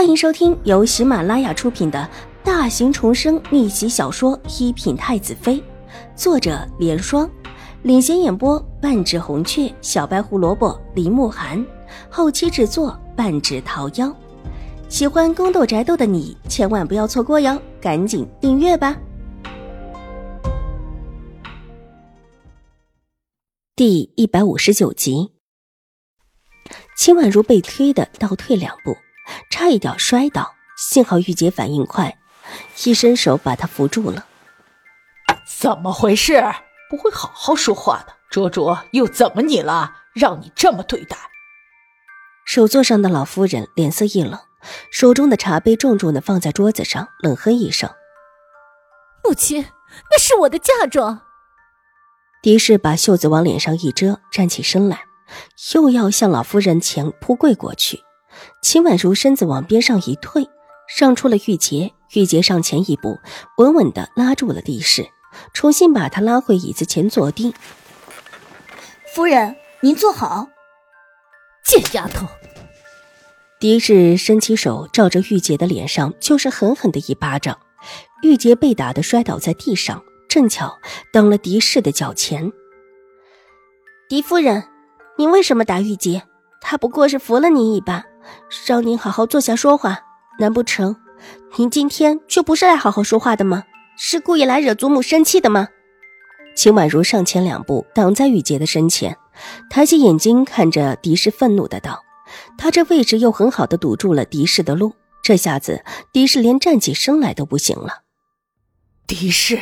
欢迎收听由喜马拉雅出品的大型重生逆袭小说《一品太子妃》，作者：莲霜，领衔演播：半指红雀、小白胡萝卜、林慕寒，后期制作：半指桃夭。喜欢宫斗宅斗的你千万不要错过哟，赶紧订阅吧！第一百五十九集，秦婉如被推的倒退两步。差一点摔倒，幸好玉洁反应快，一伸手把她扶住了。怎么回事？不会好好说话的？卓卓又怎么你了？让你这么对待？首座上的老夫人脸色一冷，手中的茶杯重重的放在桌子上，冷哼一声：“母亲，那是我的嫁妆。”狄氏把袖子往脸上一遮，站起身来，又要向老夫人前扑跪过去。秦婉如身子往边上一退，让出了玉洁。玉洁上前一步，稳稳地拉住了狄氏，重新把她拉回椅子前坐定。夫人，您坐好。贱丫头！狄氏伸起手，照着玉洁的脸上就是狠狠的一巴掌。玉洁被打得摔倒在地上，正巧挡了狄氏的脚前。狄夫人，您为什么打玉洁？他不过是扶了您一把。让您好好坐下说话，难不成您今天就不是来好好说话的吗？是故意来惹祖母生气的吗？秦婉如上前两步，挡在雨洁的身前，抬起眼睛看着狄氏，愤怒的道：“他这位置又很好的堵住了狄氏的路，这下子狄氏连站起身来都不行了。”狄氏，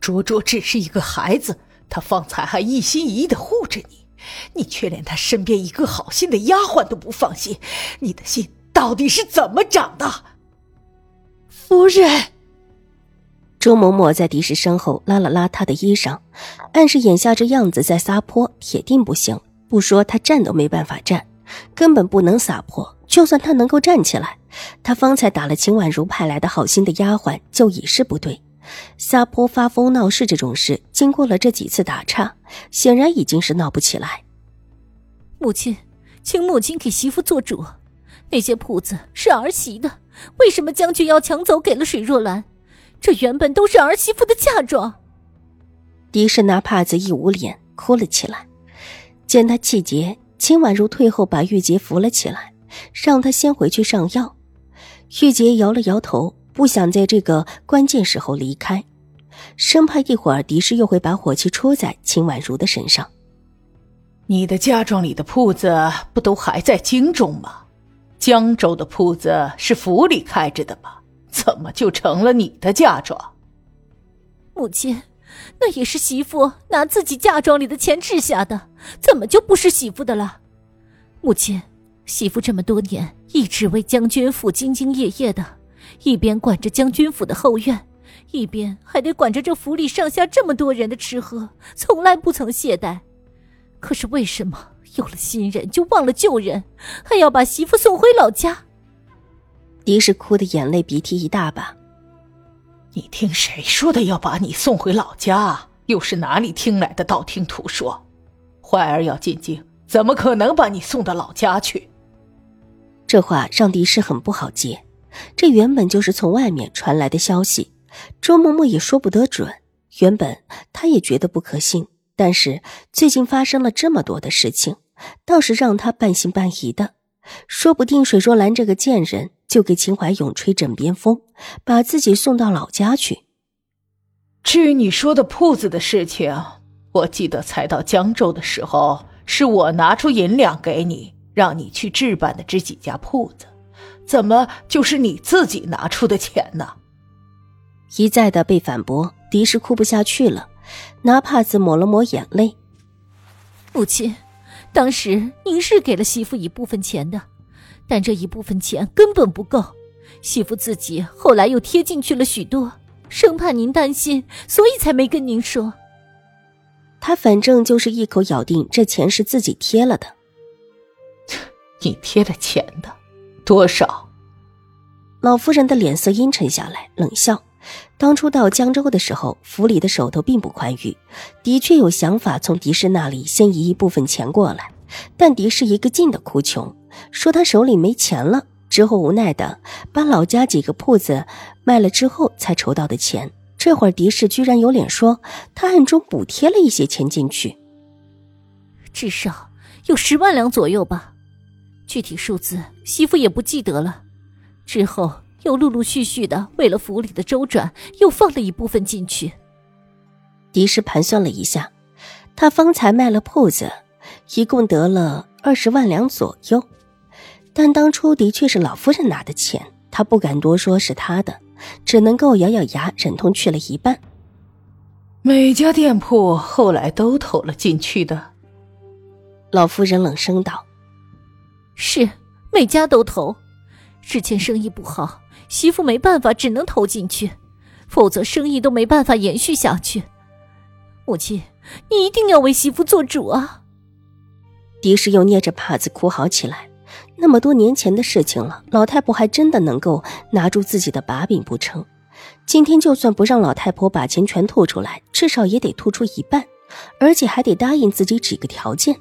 卓卓只是一个孩子，他方才还一心一意的护着你。你却连他身边一个好心的丫鬟都不放心，你的心到底是怎么长的？夫人，周嬷嬷在狄氏身后拉了拉她的衣裳，暗示眼下这样子再撒泼铁定不行。不说他站都没办法站，根本不能撒泼。就算他能够站起来，他方才打了秦婉如派来的好心的丫鬟，就已是不对。撒泼发疯闹事这种事，经过了这几次打岔，显然已经是闹不起来。母亲，请母亲给媳妇做主。那些铺子是儿媳的，为什么将军要抢走给了水若兰？这原本都是儿媳妇的嫁妆。狄氏拿帕子一捂脸，哭了起来。见他气结，秦婉如退后把玉洁扶了起来，让她先回去上药。玉洁摇了摇头。不想在这个关键时候离开，生怕一会儿狄氏又会把火气戳在秦婉如的身上。你的嫁妆里的铺子不都还在京中吗？江州的铺子是府里开着的吧？怎么就成了你的嫁妆？母亲，那也是媳妇拿自己嫁妆里的钱置下的，怎么就不是媳妇的了？母亲，媳妇这么多年一直为将军府兢兢业业的。一边管着将军府的后院，一边还得管着这府里上下这么多人的吃喝，从来不曾懈怠。可是为什么有了新人就忘了旧人，还要把媳妇送回老家？狄氏哭的眼泪鼻涕一大把。你听谁说的要把你送回老家？又是哪里听来的道听途说？怀儿要进京，怎么可能把你送到老家去？这话让狄氏很不好接。这原本就是从外面传来的消息，周嬷嬷也说不得准。原本她也觉得不可信，但是最近发生了这么多的事情，倒是让她半信半疑的。说不定水若兰这个贱人就给秦怀勇吹枕边风，把自己送到老家去。至于你说的铺子的事情，我记得才到江州的时候，是我拿出银两给你，让你去置办的这几家铺子。怎么就是你自己拿出的钱呢？一再的被反驳，狄氏哭不下去了，拿帕子抹了抹眼泪。母亲，当时您是给了媳妇一部分钱的，但这一部分钱根本不够，媳妇自己后来又贴进去了许多，生怕您担心，所以才没跟您说。他反正就是一口咬定这钱是自己贴了的。你贴了钱的。多少？老夫人的脸色阴沉下来，冷笑。当初到江州的时候，府里的手头并不宽裕，的确有想法从狄氏那里先移一部分钱过来。但狄氏一个劲的哭穷，说他手里没钱了，之后无奈的把老家几个铺子卖了之后才筹到的钱。这会儿狄氏居然有脸说他暗中补贴了一些钱进去，至少有十万两左右吧，具体数字媳妇也不记得了。之后又陆陆续续的为了府里的周转，又放了一部分进去。狄氏盘算了一下，他方才卖了铺子，一共得了二十万两左右。但当初的确是老夫人拿的钱，他不敢多说是他的，只能够咬咬牙，忍痛去了一半。每家店铺后来都投了进去的。老夫人冷声道：“是每家都投，之前生意不好，媳妇没办法，只能投进去，否则生意都没办法延续下去。母亲，你一定要为媳妇做主啊！”狄氏又捏着帕子哭嚎起来。那么多年前的事情了，老太婆还真的能够拿住自己的把柄不成？今天就算不让老太婆把钱全吐出来，至少也得吐出一半，而且还得答应自己几个条件。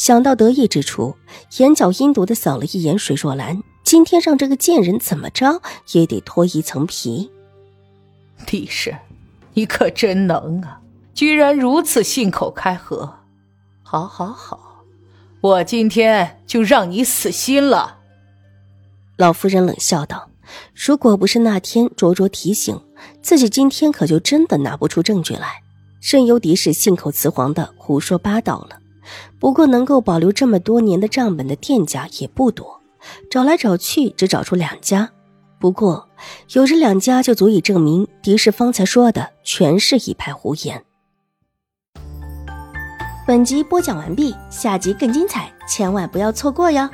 想到得意之处，眼角阴毒的扫了一眼水若兰。今天让这个贱人怎么着也得脱一层皮。狄氏，你可真能啊，居然如此信口开河。好，好，好。我今天就让你死心了。”老夫人冷笑道，“如果不是那天卓卓提醒，自己今天可就真的拿不出证据来，任由狄氏信口雌黄的胡说八道了。不过，能够保留这么多年的账本的店家也不多，找来找去只找出两家。不过，有这两家就足以证明狄氏方才说的全是一派胡言。”本集播讲完毕，下集更精彩，千万不要错过哟。